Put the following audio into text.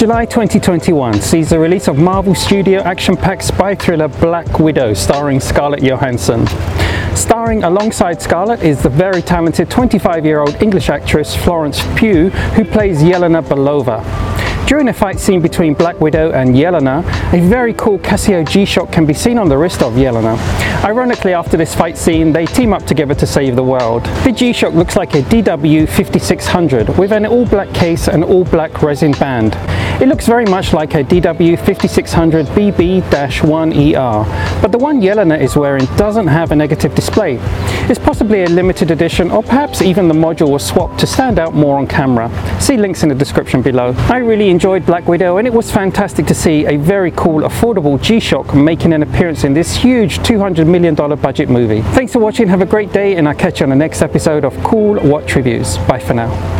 July 2021 sees the release of Marvel Studio action-packed spy thriller Black Widow starring Scarlett Johansson. Starring alongside Scarlett is the very talented 25-year-old English actress Florence Pugh who plays Yelena Belova. During a fight scene between Black Widow and Yelena, a very cool Casio G-Shock can be seen on the wrist of Yelena. Ironically, after this fight scene, they team up together to save the world. The G-Shock looks like a DW 5600 with an all-black case and all-black resin band. It looks very much like a DW 5600 BB-1ER, but the one Yelena is wearing doesn't have a negative display. It's possibly a limited edition or perhaps even the module was swapped to stand out more on camera. See links in the description below. I really enjoyed Black Widow and it was fantastic to see a very cool affordable G-Shock making an appearance in this huge $200 million budget movie. Thanks for watching, have a great day and I'll catch you on the next episode of Cool Watch Reviews. Bye for now.